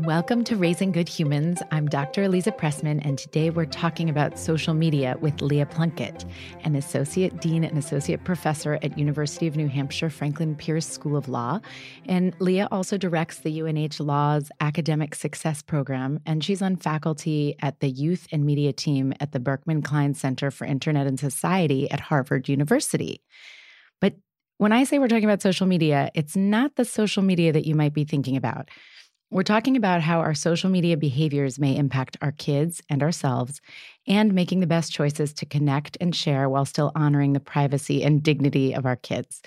Welcome to Raising Good Humans. I'm Dr. Aliza Pressman, and today we're talking about social media with Leah Plunkett, an associate dean and associate professor at University of New Hampshire Franklin Pierce School of Law. And Leah also directs the UNH Law's Academic Success Program, and she's on faculty at the Youth and Media team at the Berkman Klein Center for Internet and Society at Harvard University. But when I say we're talking about social media, it's not the social media that you might be thinking about. We're talking about how our social media behaviors may impact our kids and ourselves, and making the best choices to connect and share while still honoring the privacy and dignity of our kids.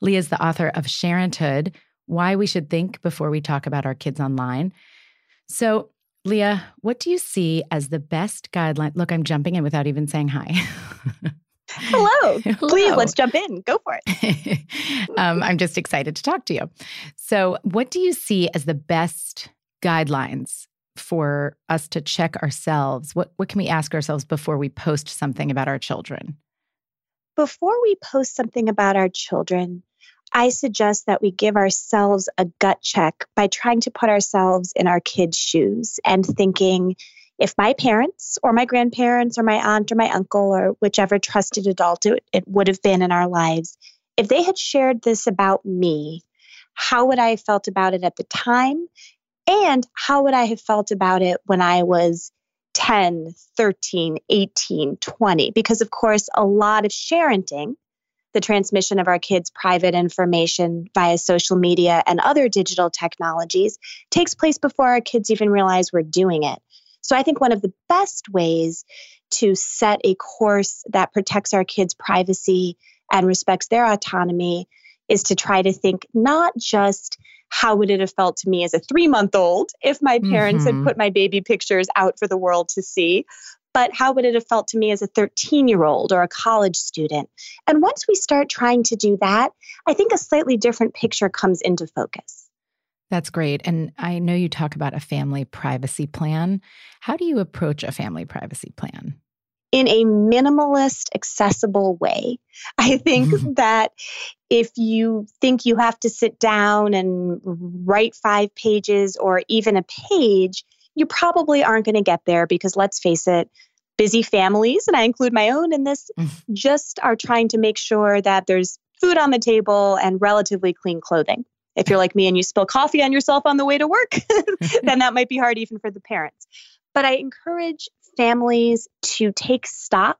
Leah is the author of Sharenthood Why We Should Think Before We Talk About Our Kids Online. So, Leah, what do you see as the best guideline? Look, I'm jumping in without even saying hi. Hello. Hello. Please, let's jump in. Go for it. um, I'm just excited to talk to you. So, what do you see as the best guidelines for us to check ourselves? What what can we ask ourselves before we post something about our children? Before we post something about our children, I suggest that we give ourselves a gut check by trying to put ourselves in our kids' shoes and thinking, if my parents or my grandparents or my aunt or my uncle or whichever trusted adult it, it would have been in our lives, if they had shared this about me, how would I have felt about it at the time? And how would I have felt about it when I was 10, 13, 18, 20? Because, of course, a lot of sharenting, the transmission of our kids' private information via social media and other digital technologies, takes place before our kids even realize we're doing it. So I think one of the best ways to set a course that protects our kids' privacy and respects their autonomy is to try to think not just how would it have felt to me as a three month old if my parents Mhm. had put my baby pictures out for the world to see, but how would it have felt to me as a 13 year old or a college student? And once we start trying to do that, I think a slightly different picture comes into focus. That's great. And I know you talk about a family privacy plan. How do you approach a family privacy plan? in a minimalist, accessible way. I think mm-hmm. that if you think you have to sit down and write five pages or even a page, you probably aren't going to get there because let's face it, busy families, and I include my own in this, mm. just are trying to make sure that there's food on the table and relatively clean clothing. If you're like me and you spill coffee on yourself on the way to work, then that might be hard even for the parents. But I encourage families to take stock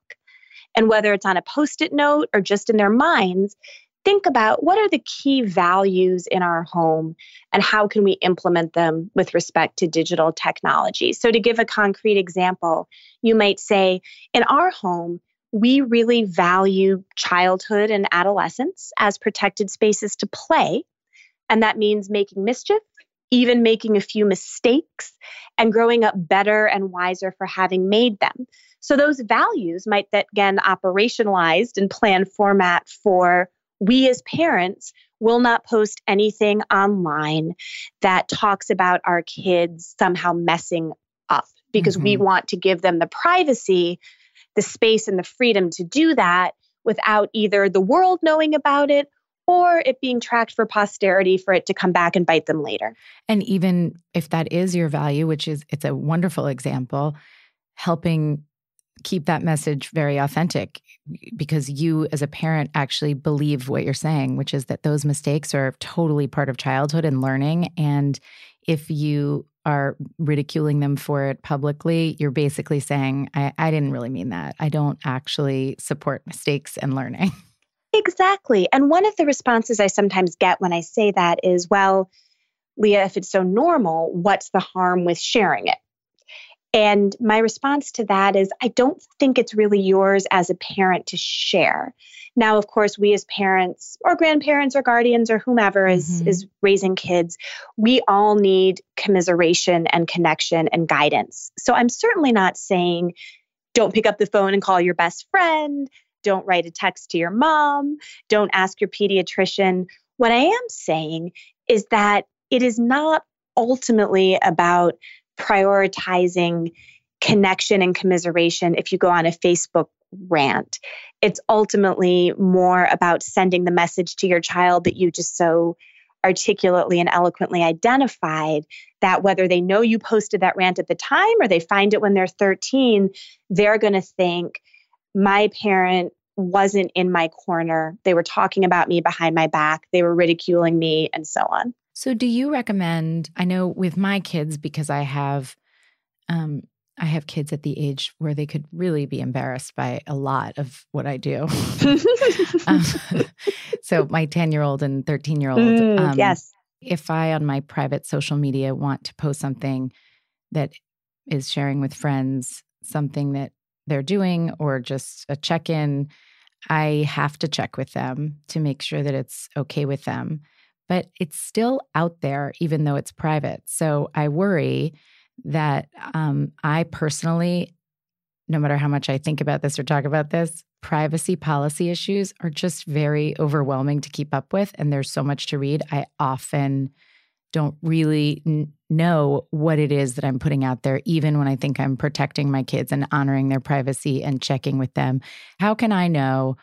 and whether it's on a post it note or just in their minds, think about what are the key values in our home and how can we implement them with respect to digital technology. So, to give a concrete example, you might say, in our home, we really value childhood and adolescence as protected spaces to play. And that means making mischief, even making a few mistakes, and growing up better and wiser for having made them. So those values might then again operationalized in plan format for we as parents will not post anything online that talks about our kids somehow messing up because we Mhm. want to give them the privacy, the space and the freedom to do that without either the world knowing about it or it being tracked for posterity for it to come back and bite them later. And even if that is your value, which is it's a wonderful example, helping keep that message very authentic because you as a parent actually believe what you're saying which is that those mistakes are totally part of childhood and learning. And if you are ridiculing them for it publicly you're basically saying I, I didn't really mean that. I don't actually support mistakes and learning exactly and one of the responses i sometimes get when i say that is well leah if it's so normal what's the harm with sharing it and my response to that is I don't think it's really yours as a parent to share. Now, of course, we as parents or grandparents or guardians or whomever is, mm-hmm. is raising kids, we all need commiseration and connection and guidance. So I'm certainly not saying don't pick up the phone and call your best friend, don't write a text to your mom, don't ask your pediatrician. What I am saying is that it is not ultimately about prioritizing connection and commiseration if you go on a Facebook rant. It's ultimately more about sending the message to your child that you just so articulately and eloquently identified that whether they know you posted that rant at the time or they find it when they're 13, they're going to think, my parent wasn't in my corner. They were talking about me behind my back, they were ridiculing me, and so on. So, do you recommend? I know with my kids, because I have, um, I have kids at the age where they could really be embarrassed by a lot of what I do. um, so, my ten-year-old and thirteen-year-old. Mm, um, yes. If I on my private social media want to post something that is sharing with friends something that they're doing or just a check-in, I have to check with them to make sure that it's okay with them but it's still out there, even though it's private. So I worry that um, I personally, no matter how much I think about this or talk about this, privacy policy issues are just very overwhelming to keep up with. And there's so much to read. I often don't really n- know what it is that I'm putting out there, even when I think I'm protecting my kids and honoring their privacy and checking with them. How can I know?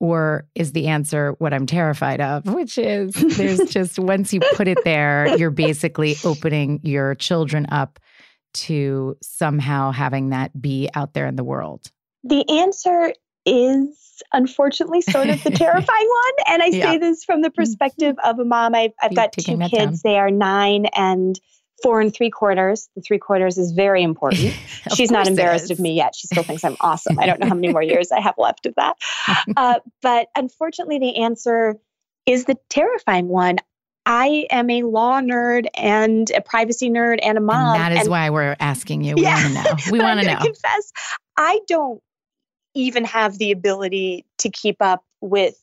Or is the answer what I'm terrified of, which is there's just once you put it there, you're basically opening your children up to somehow having that be out there in the world? The answer is unfortunately sort of the terrifying one. And I yeah. say this from the mm-hmm. perspective of a mom. I've, I've got two kids. Down. They are nine and four and three quarters. The three quarters is very important. She's not embarrassed of me yet. She still thinks I'm awesome. I don't know how many more years I have left of that. Uh, but unfortunately, the answer is the terrifying one. I am a law nerd and a privacy nerd and a mom. And that is and, why we're asking you. We yeah, want to know. We want to know. Confess, I don't even have the ability to keep up with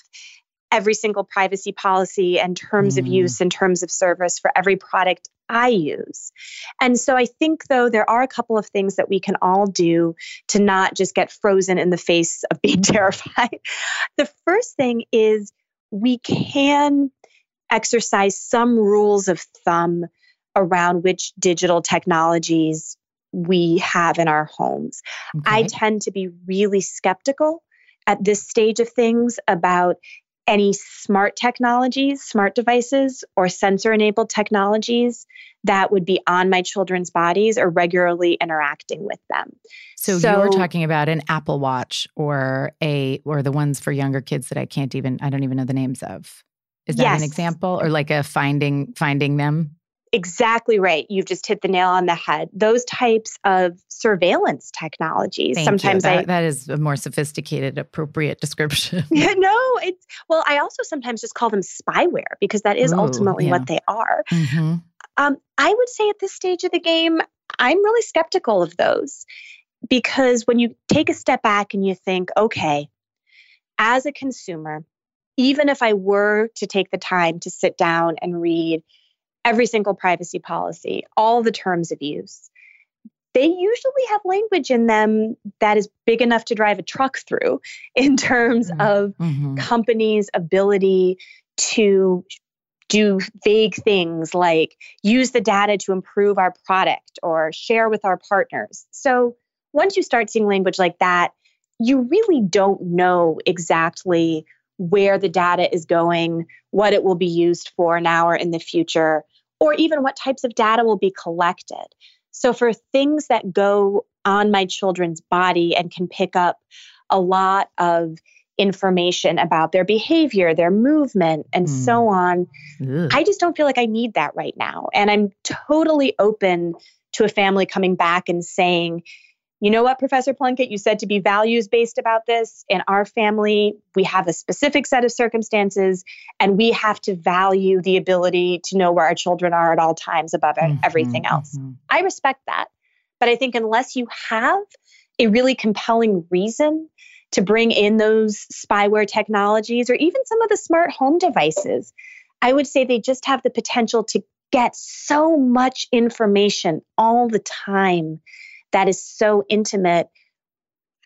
every single privacy policy and terms mm. of use and terms of service for every product I use. And so I think, though, there are a couple of things that we can all do to not just get frozen in the face of being terrified. The first thing is we can exercise some rules of thumb around which digital technologies we have in our homes. Okay. I tend to be really skeptical at this stage of things about any smart technologies, smart devices, or sensor enabled technologies that would be on my children's bodies or regularly interacting with them. So, so, you're talking about an Apple Watch or a or the ones for younger kids that I can't even I don't even know the names of. Is that yes. an example or like a finding finding them? Exactly right. You've just hit the nail on the head. Those types of surveillance technologies. Thank sometimes that, I, that is a more sophisticated, appropriate description. Yeah, no, it's well, I also sometimes just call them spyware because that is Ooh, ultimately yeah. what they are. Mm-hmm. Um, I would say at this stage of the game, I'm really skeptical of those because when you take a step back and you think, okay, as a consumer, even if I were to take the time to sit down and read every single privacy policy, all the terms of use. They usually have language in them that is big enough to drive a truck through in terms mm-hmm. of mm-hmm. companies' ability to do vague things like use the data to improve our product or share with our partners. So once you start seeing language like that, you really don't know exactly where the data is going, what it will be used for now or in the future or even what types of data will be collected. So, for things that go on my children's body and can pick up a lot of information about their behavior, their movement, and mm. so on. Ugh. I just don't feel like I need that right now. And I'm totally open to a family coming back and saying, you know what, Professor Plunkett, you said to be values based about this. In our family, we have a specific set of circumstances, and we have to value the ability to know where our children are at all times above mm-hmm, everything else. Mm-hmm. I respect that. But I think unless you have a really compelling reason to bring in those spyware technologies or even some of the smart home devices, I would say they just have the potential to get so much information all the time that is so intimate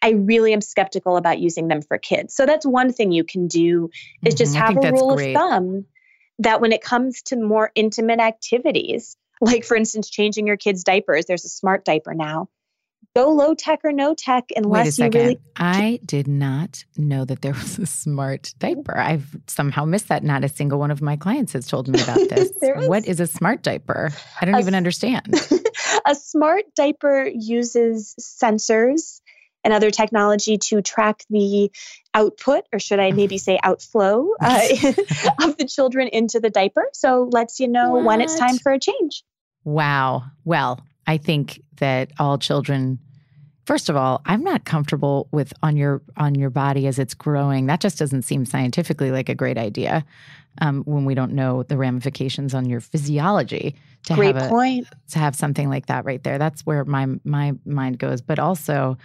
I really am skeptical about using them for kids. So that's one thing you can do is mm-hmm. just have a rule great. of thumb that when it comes to more intimate activities, like for instance changing your kids diapers, there's a smart diaper now go low tech or no tech unless you really. I did not know that there was a smart diaper. I've somehow missed that. Not a single one of my clients has told me about this. what is a smart diaper? I don't a, even understand. a smart diaper uses sensors and other technology to track the output, or should I maybe say outflow, uh, of the children into the diaper. So lets you know what? when it's time for a change. Wow. Well, I think that all children First of all, I'm not comfortable with on your on your body as it's growing. That just doesn't seem scientifically like a great idea um, when we don't know the ramifications on your physiology. To great have a, point. To have something like that right there, that's where my my mind goes. But also,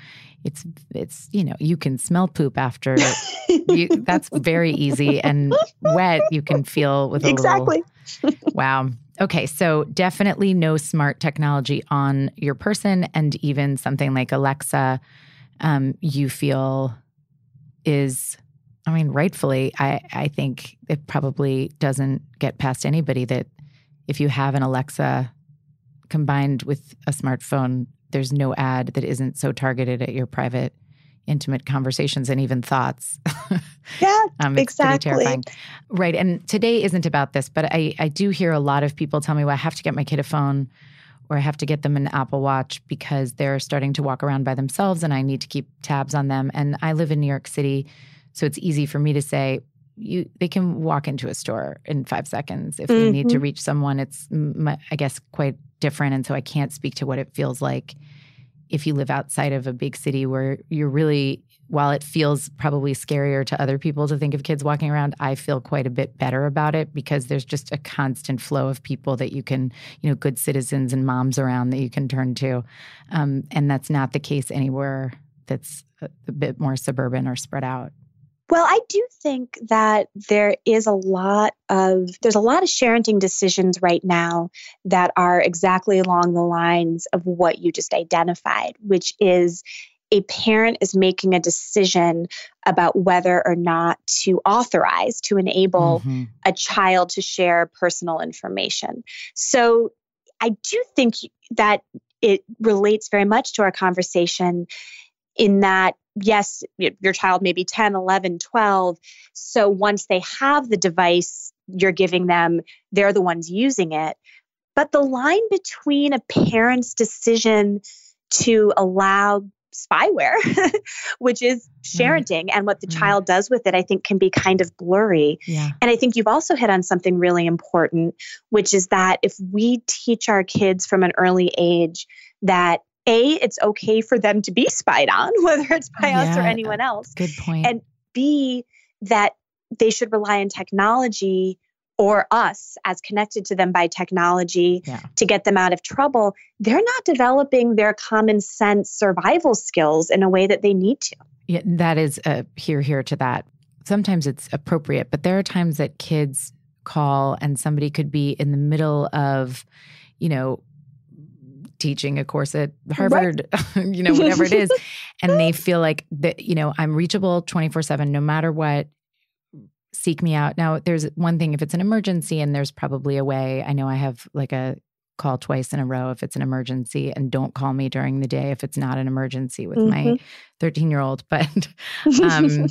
it's it's you know you can smell poop after. you, that's very easy and wet. You can feel with a exactly. Little, wow. Okay, so definitely no smart technology on your person, and even something like Alexa, um, you feel is, I mean, rightfully, I, I think it probably doesn't get past anybody that if you have an Alexa combined with a smartphone, there's no ad that isn't so targeted at your private intimate conversations and even thoughts. Yeah, um, it's exactly. Terrifying. Right. And today isn't about this, but I, I do hear a lot of people tell me, well, I have to get my kid a phone or I have to get them an Apple Watch because they're starting to walk around by themselves and I need to keep tabs on them. And I live in New York City, so it's easy for me to say, you they can walk into a store in five seconds if mm-hmm. they need to mm-hmm. reach someone. It's I guess quite different, and so I can't speak to what it feels like if you live outside of a big city where you're really while it feels probably scarier to other people to think of kids walking around, I feel quite a bit better about it because there's just a constant flow of people that you can, you know, good citizens and moms around that you can turn to. Um, and that's not the case anywhere that's a, a bit more suburban or spread out. Well, I do think that there is a lot of there's a lot of parenting decisions right now that are exactly along the lines of what you just identified, which is a parent is making a decision about whether or not to authorize to enable mm-hmm. a child to share personal information. So I do think that it relates very much to our conversation in that yes, your child may be 10, 11, 12. So once they have the device you're giving them, they're the ones using it. But the line between a parent's decision to allow spyware, which is sharing, mm. and what the mm. child does with it, I think can be kind of blurry. Yeah. And I think you've also hit on something really important, which is that if we teach our kids from an early age that a, it's okay for them to be spied on, whether it's by yeah, us or anyone else. Good point. And B, that they should rely on technology or us as connected to them by technology yeah. to get them out of trouble, they're not developing their common sense survival skills in a way that they need to. Yeah, that is a here, here to that. Sometimes it's appropriate, but there are times that kids call and somebody could be in the middle of, you know, teaching a course at Harvard, right. you know, whatever it is. and they feel like that, you know, I'm reachable 24 7, no matter what. Seek me out. Now, there's one thing if it's an emergency, and there's probably a way. I know I have like a call twice in a row if it's an emergency, and don't call me during the day if it's not an emergency with mm-hmm. my 13 year old. But, um,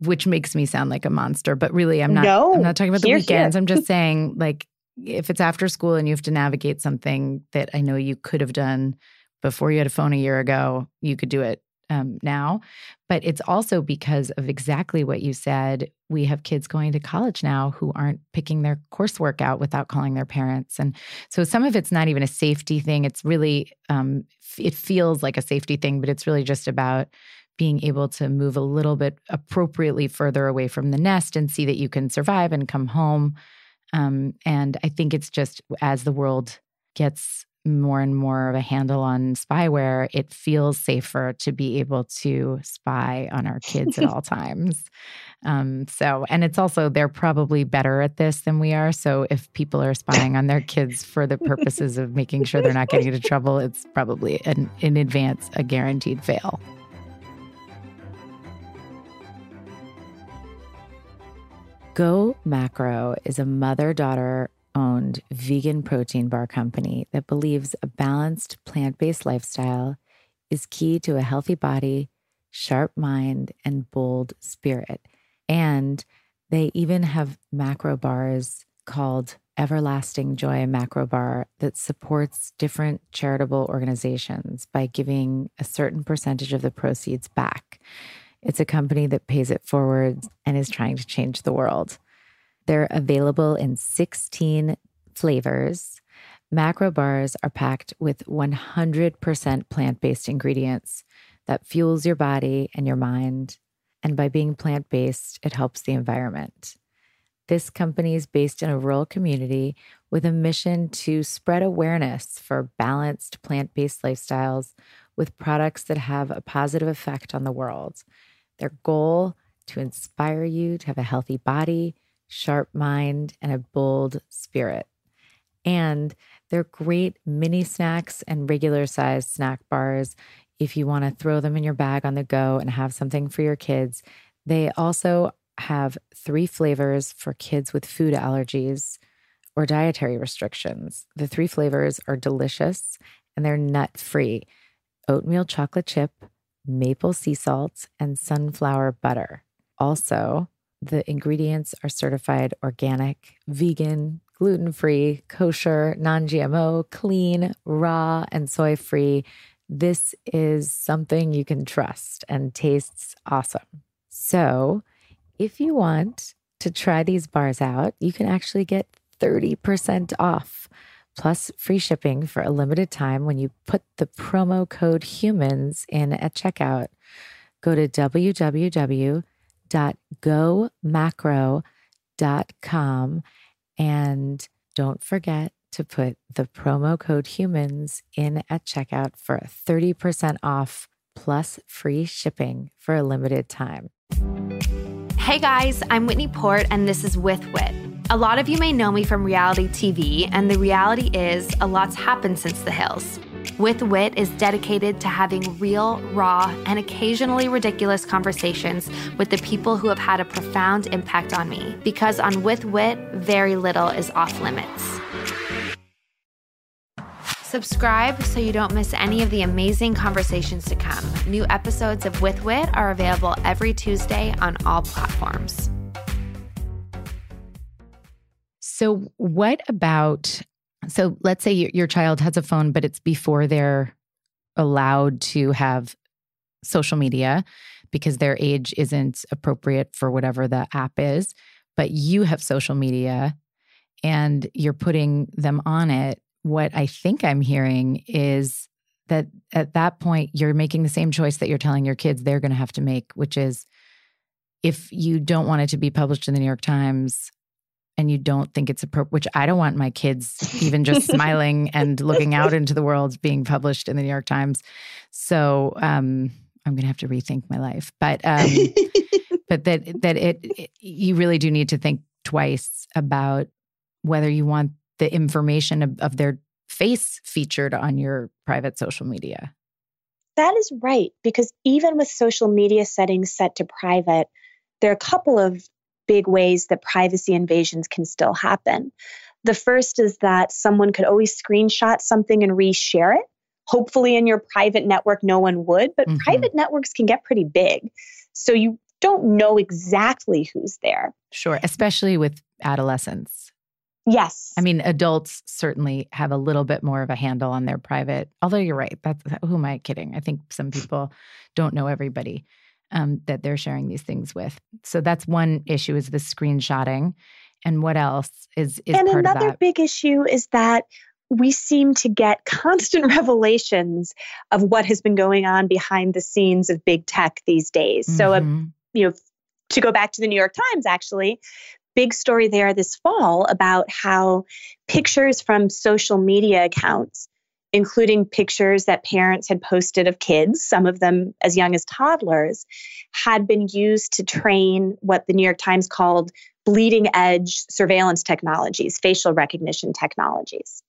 which makes me sound like a monster. But really, I'm not. No, I'm not talking about the weekends. Here. I'm just saying, like, if it's after school and you have to navigate something that I know you could have done before you had a phone a year ago, you could do it um, now. But it's also because of exactly what you said. We have kids going to college now who aren't picking their coursework out without calling their parents. And so some of it's not even a safety thing. It's really, um, it feels like a safety thing, but it's really just about being able to move a little bit appropriately further away from the nest and see that you can survive and come home. Um, and I think it's just as the world gets more and more of a handle on spyware, it feels safer to be able to spy on our kids at all times. Um, so, and it's also, they're probably better at this than we are. So, if people are spying on their kids for the purposes of making sure they're not getting into trouble, it's probably an, in advance a guaranteed fail. Go Macro is a mother daughter owned vegan protein bar company that believes a balanced plant based lifestyle is key to a healthy body, sharp mind, and bold spirit. And they even have macro bars called Everlasting Joy Macro Bar that supports different charitable organizations by giving a certain percentage of the proceeds back. It's a company that pays it forward and is trying to change the world. They're available in 16 flavors. Macro bars are packed with 100% plant based ingredients that fuels your body and your mind. And by being plant based, it helps the environment. This company is based in a rural community with a mission to spread awareness for balanced plant based lifestyles with products that have a positive effect on the world. Their goal to inspire you to have a healthy body, sharp mind, and a bold spirit. And they're great mini snacks and regular sized snack bars if you want to throw them in your bag on the go and have something for your kids. They also have three flavors for kids with food allergies or dietary restrictions. The three flavors are delicious and they're nut free oatmeal chocolate chip, maple sea salt, and sunflower butter. Also, the ingredients are certified organic, vegan, gluten free, kosher, non GMO, clean, raw, and soy free. This is something you can trust and tastes awesome. So, if you want to try these bars out, you can actually get 30% off plus free shipping for a limited time when you put the promo code HUMANS in at checkout. Go to www.gomacro.com and don't forget to put the promo code HUMANS in at checkout for 30% off plus free shipping for a limited time. Hey guys, I'm Whitney Port, and this is With Wit. A lot of you may know me from reality TV, and the reality is a lot's happened since the hills. With Wit is dedicated to having real, raw, and occasionally ridiculous conversations with the people who have had a profound impact on me. Because on With Wit, very little is off limits. Subscribe so you don't miss any of the amazing conversations to come. New episodes of With Wit are available every Tuesday on all platforms. So, what about so let's say your, your child has a phone, but it's before they're allowed to have social media because their age isn't appropriate for whatever the app is, but you have social media and you're putting them on it. What I think I'm hearing is that at that point, you're making the same choice that you're telling your kids they're going to have to make, which is if you don't want it to be published in the New York Times, and you don't think it's appropriate, which I don't want my kids even just smiling and looking out into the world being published in the New York Times. So um, I'm going to have to rethink my life. But um, but that that it, it you really do need to think twice about whether you want the information of, of their face featured on your private social media. That is right, because even with social media settings set to private, there are a couple of big ways that privacy invasions can still happen. The first is that someone could always screenshot something and reshare it. Hopefully, in your private network, no one would, but mm-hmm. private networks can get pretty big. So you don't know exactly who's there. Sure, especially with adolescents. Yes. I mean, adults certainly have a little bit more of a handle on their private. Although you're right, that's who am I kidding? I think some people don't know everybody um, that they're sharing these things with. So that's one issue is the screenshotting. And what else is is and part another of that? big issue is that we seem to get constant revelations of what has been going on behind the scenes of big tech these days. So, uh, Mhm. you know, to go back to the New York Times, actually, big story there this fall about how pictures from social media accounts, including pictures that parents had posted of kids, some of them as young as toddlers, had been used to train what the New York Times called bleeding edge surveillance technologies, facial recognition technologies.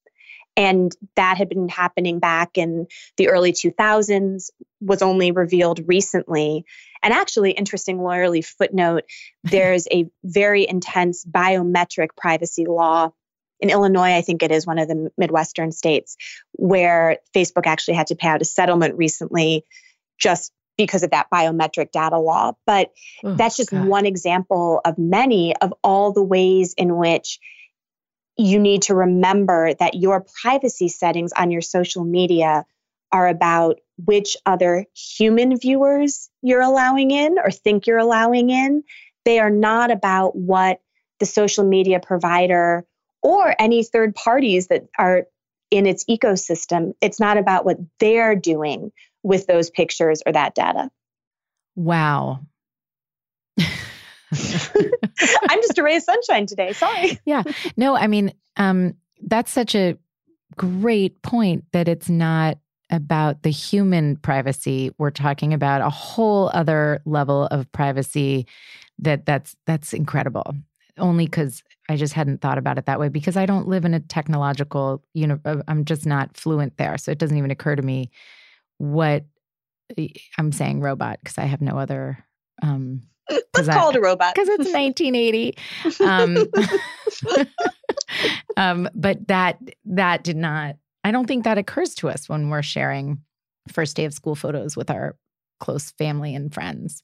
And that had been happening back in the early 2000s, was only revealed recently. And actually, interesting lawyerly footnote there's a very intense biometric privacy law in Illinois, I think it is one of the Midwestern states, where Facebook actually had to pay out a settlement recently just because of that biometric data law. But Oh, that's just God. one example of many of all the ways in which you need to remember that your privacy settings on your social media are about which other human viewers you're allowing in or think you're allowing in. They are not about what the social media provider or any third parties that are in its ecosystem. It's not about what they're doing with those pictures or that data. Wow. I'm just a ray of sunshine today. Sorry. yeah. No, I mean, um, that's such a great point that it's not about the human privacy. We're talking about a whole other level of privacy that that's that's incredible. Only because I just hadn't thought about it that way because I don't live in a technological, you know, I'm just not fluent there. So it doesn't even occur to me what I'm saying robot because I have no other um Let's I- call it a robot. because it's 1980. Um, um, but that that did not. I don't think that occurs to us when we're sharing first day of school photos with our close family and friends.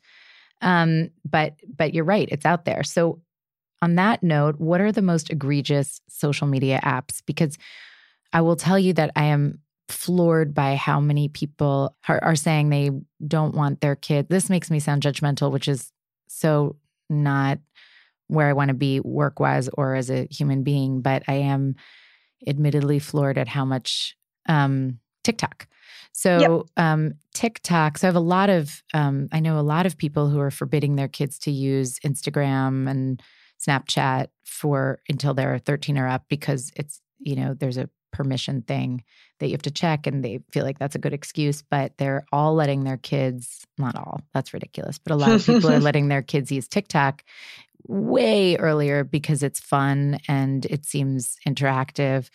Um, but but you're right, it's out there. So on that note, what are the most egregious social media apps? Because I will tell you that I am floored by how many people are, are saying they don't want their kid. This makes me sound judgmental, which is so not where I want to be work wise or as a human being, but I am admittedly floored at how much um, TikTok. So um, TikTok. So I have a lot of um, I know a lot of people who are forbidding their kids to use Instagram and Snapchat for until they're 13 or up because it's you know there's a permission thing that you have to check and they feel like that's a good excuse but they're all letting their kids not all that's ridiculous but a lot of people are letting their kids use TikTok way earlier because it's fun and it seems interactive.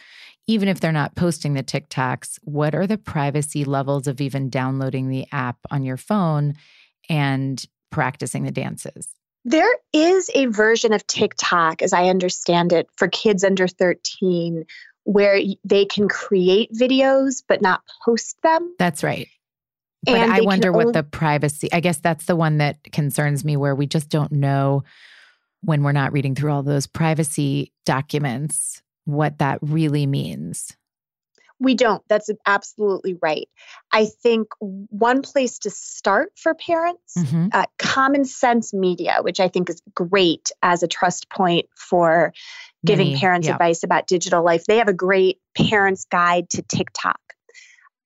Even if they're not posting the TikToks what are the privacy levels of even downloading the app on your phone and practicing the dances There is a version of TikTok, as I understand it, for kids under 13 where they can create videos but not post them. That's right. But And I wonder what only- the privacy, I guess that's the one that concerns me where we just don't know when we're not reading through all those privacy documents what that really means. We don't. That's absolutely right. I think one place to start for parents, Mhm. uh, Common Sense Media, which I think is great as a trust point for giving parents yeah. advice about digital life. They have a great parent's guide to TikTok.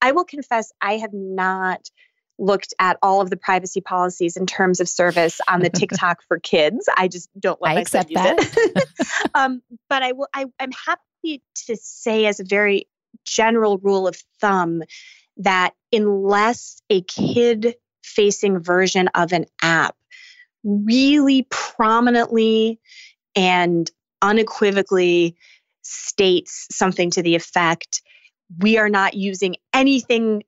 I will confess, I have not looked at all of the privacy policies in terms of service on the TikTok for kids. I just don't let I my accept use it. um, but I will. I, I'm happy to say, as a very general rule of thumb, that unless a kid-facing version of an app really prominently and unequivocally states something to the effect we are not using anything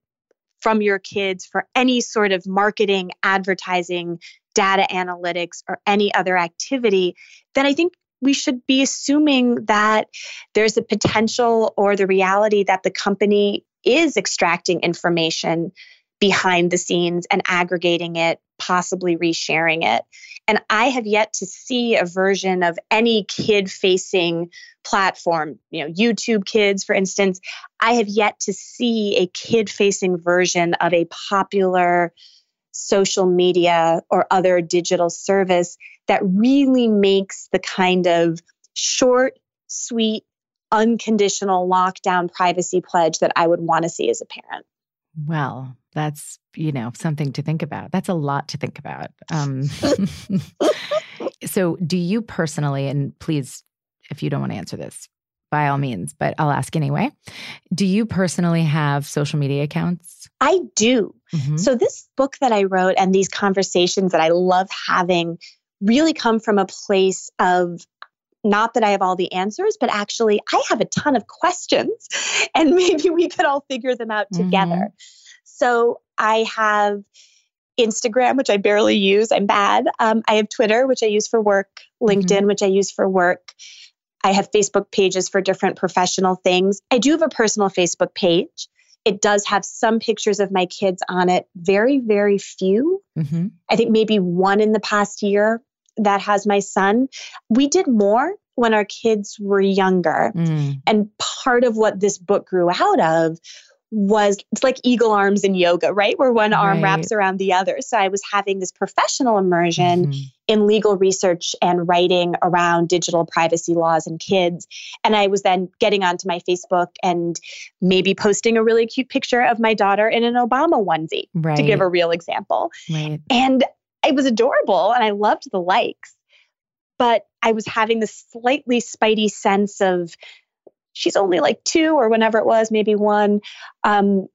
from your kids for any sort of marketing, advertising, data analytics, or any other activity, then I think we should be assuming that there's a potential or the reality that the company is extracting information behind the scenes and aggregating it, possibly resharing it. And I have yet to see a version of any kid facing platform, you know, YouTube Kids, for instance. I have yet to see a kid facing version of a popular social media or other digital service that really makes the kind of short, sweet, unconditional lockdown privacy pledge that I would want to see as a parent. Well, that's, you know, something to think about. That's a lot to think about. Um, so, do you personally, and please, if you don't want to answer this, by all means, but I'll ask anyway. Do you personally have social media accounts? I do. Mm-hmm. So, this book that I wrote and these conversations that I love having really come from a place of not that I have all the answers, but actually I have a ton of questions and maybe we could all figure them out together. Mm-hmm. So I have Instagram, which I barely use. I'm bad. Um, I have Twitter, which I use for work, mm-hmm. LinkedIn, mm-hmm. which I use for work. I have Facebook pages for different professional things. I do have a personal Facebook page. It does have some pictures of my kids on it, very, very few. Mm-hmm. I think maybe one in the past year that has my son. We did more when our kids were younger. Mm. And part of what this book grew out of was it's like eagle arms in yoga, right? Where one arm right. wraps around the other. So I was having this professional immersion mm-hmm. in legal research and writing around digital privacy laws and kids. And I was then getting onto my Facebook and maybe posting a really cute picture of my daughter in an Obama onesie right. to give a real example. Right. And it was adorable and I loved the likes. But I was having this slightly spidey sense of she's only like two or whenever it was, maybe one. Um,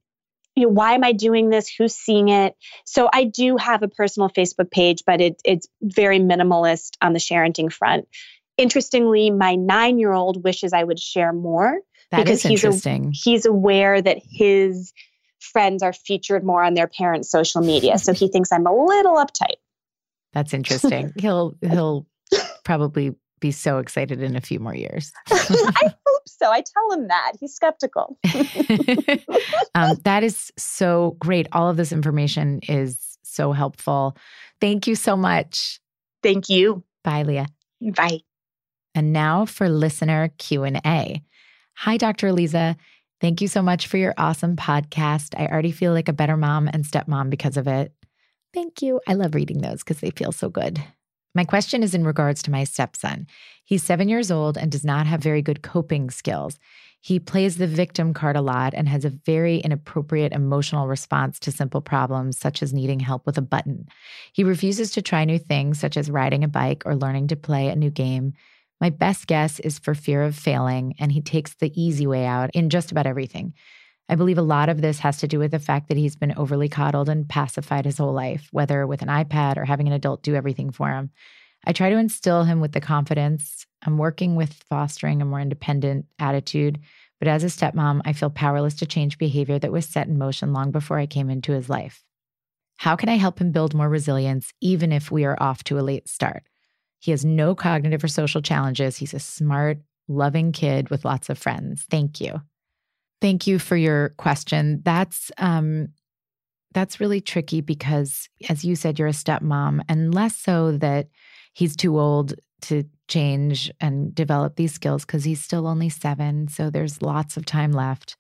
you know, why am I doing this? Who's seeing it? So I do have a personal Facebook page, but it, it's very minimalist on the sharenting front. Interestingly, my nine-year-old wishes I would share more that because he's a, he's aware that his friends are featured more on their parents' social media. so he thinks I'm a little uptight. That's interesting. he'll he'll probably be so excited in a few more years. I so. I tell him that. He's skeptical. um, that is so great. All of this information is so helpful. Thank you so much. Thank you. Bye, Leah. Bye. And now for listener Q&A. Hi Dr. Aliza. Thank you so much for your awesome podcast. I already feel like a better mom and stepmom because of it. Thank you. I love reading those because they feel so good. My question is in regards to my stepson. He's seven years old and does not have very good coping skills. He plays the victim card a lot and has a very inappropriate emotional response to simple problems, such as needing help with a button. He refuses to try new things, such as riding a bike or learning to play a new game. My best guess is for fear of failing, and he takes the easy way out in just about everything. I believe a lot of this has to do with the fact that he's been overly coddled and pacified his whole life, whether with an iPad or having an adult do everything for him. I try to instill him with the confidence. I'm working with fostering a more independent attitude, but as a stepmom, I feel powerless to change behavior that was set in motion long before I came into his life. How can I help him build more resilience, even if we are off to a late start? He has no cognitive or social challenges. He's a smart, loving kid with lots of friends. Thank you. Thank you for your question. That's um that's really tricky because as you said you're a stepmom and less so that he's too old to change and develop these skills cuz he's still only 7, so there's lots of time left.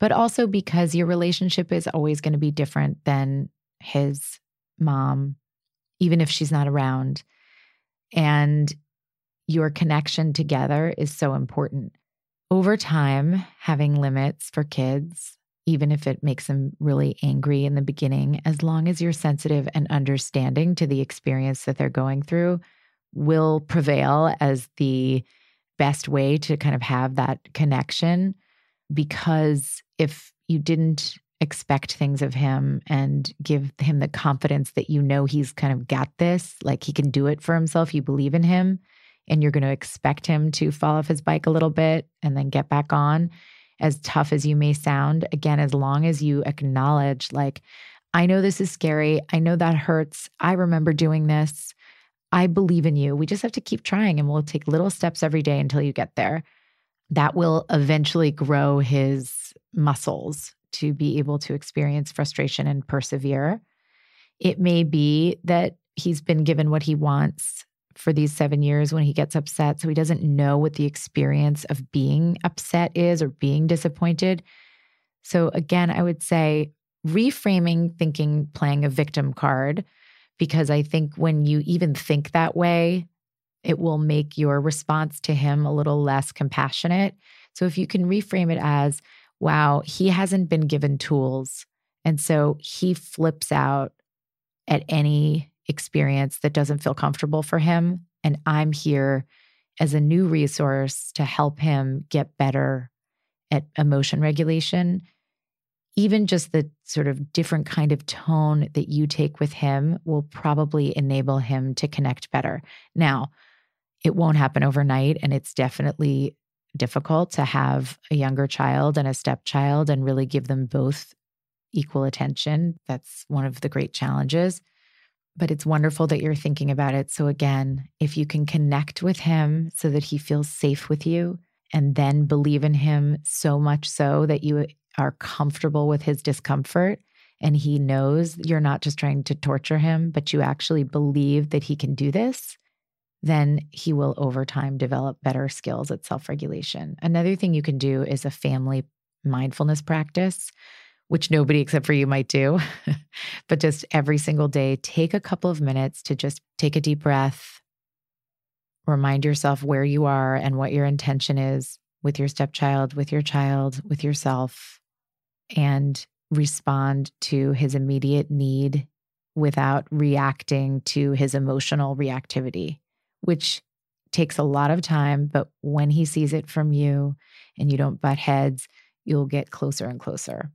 But also because your relationship is always going to be different than his mom even if she's not around. And your connection together is so important over time, having limits for kids, even if it makes them really angry in the beginning, as long as you're sensitive and understanding to the experience that they're going through, will prevail as the best way to kind of have that connection. Because if you didn't expect things of him and give him the confidence that you know he's kind of got this, like he can do it for himself, you believe in him, and you're going to expect him to fall off his bike a little bit and then get back on, as tough as you may sound, again, as long as you acknowledge, like, I know this is scary. I know that hurts. I remember doing this. I believe in you. We just have to keep trying and we'll take little steps every day until you get there. That will eventually grow his muscles to be able to experience frustration and persevere. It may be that he's been given what he wants for these seven years when he gets upset. So he doesn't know what the experience of being upset is or being disappointed. So, again, I would say reframing thinking playing a victim card, because I think when you even think that way, it will make your response to him a little less compassionate. So, if you can reframe it as, wow, he hasn't been given tools. And so he flips out at any experience that doesn't feel comfortable for him. And I'm here as a new resource to help him get better at emotion regulation. Even just the sort of different kind of tone that you take with him will probably enable him to connect better. Now, it won't happen overnight, and it's definitely difficult to have a younger child and a stepchild and really give them both equal attention. That's one of the great challenges but it's wonderful that you're thinking about it. So, again, if you can connect with him so that he feels safe with you and then believe in him so much so that you are comfortable with his discomfort and he knows you're not just trying to torture him, but you actually believe that he can do this, then he will over time develop better skills at self regulation. Another thing you can do is a family mindfulness practice which nobody except for you might do. but just every single day, take a couple of minutes to just take a deep breath, remind yourself where you are and what your intention is with your stepchild, with your child, with yourself, and respond to his immediate need without reacting to his emotional reactivity, which takes a lot of time. But when he sees it from you and you don't butt heads, you'll get closer and closer.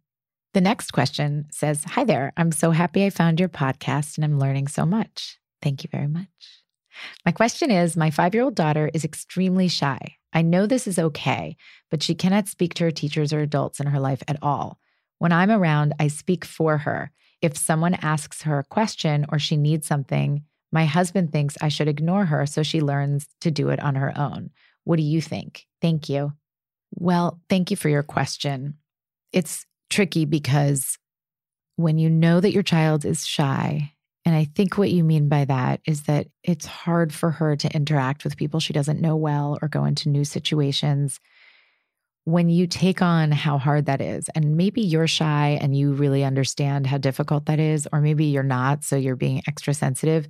The next question says Hi there. I'm so happy I found your podcast and I'm learning so much. Thank you very much. My question is My five year old daughter is extremely shy. I know this is okay, but she cannot speak to her teachers or adults in her life at all. When I'm around, I speak for her. If someone asks her a question or she needs something, my husband thinks I should ignore her so she learns to do it on her own. What do you think? Thank you. Well, thank you for your question. It's tricky because when you know that your child is shy, and I think what you mean by that is that it's hard for her to interact with people she doesn't know well or go into new situations. When you take on how hard that is, and maybe you're shy and you really understand how difficult that is, or maybe you're not, so you're being extra sensitive.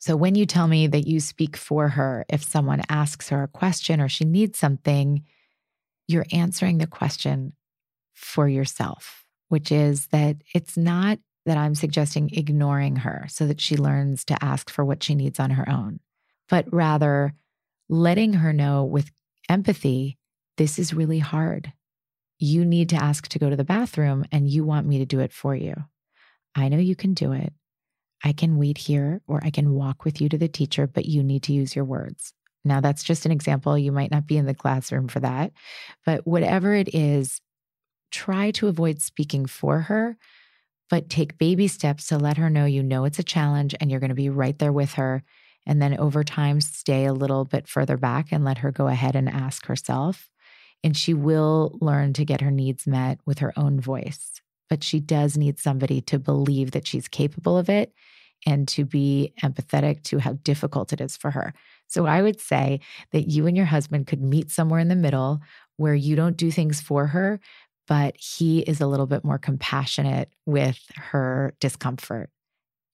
So when you tell me that you speak for her, if someone asks her a question or she needs something, you're answering the question for yourself, which is that it's not that I'm suggesting ignoring her so that she learns to ask for what she needs on her own, but rather letting her know with empathy this is really hard. You need to ask to go to the bathroom and you want me to do it for you. I know you can do it. I can wait here or I can walk with you to the teacher, but you need to use your words. Now, that's just an example. You might not be in the classroom for that, but whatever it is, try to avoid speaking for her, but take baby steps to let her know you know it's a challenge and you're going to be right there with her. And then over time, stay a little bit further back and let her go ahead and ask herself. And she will learn to get her needs met with her own voice. But she does need somebody to believe that she's capable of it and to be empathetic to how difficult it is for her. So I would say that you and your husband could meet somewhere in the middle where you don't do things for her, but he is a little bit more compassionate with her discomfort.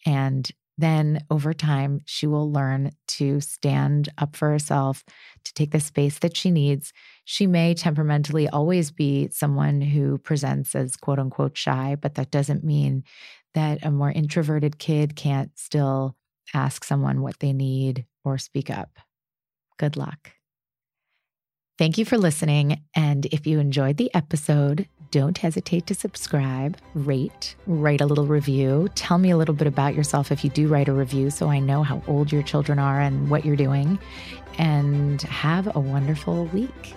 And then over time, she will learn to stand up for herself, to take the space that she needs. She may temperamentally always be someone who presents as quote unquote shy, but that doesn't mean that a more introverted kid can't still ask someone what they need or speak up. Good luck. Thank you for listening. And if you enjoyed the episode, don't hesitate to subscribe, rate, write a little review. Tell me a little bit about yourself if you do write a review so I know how old your children are and what you're doing. And have a wonderful week.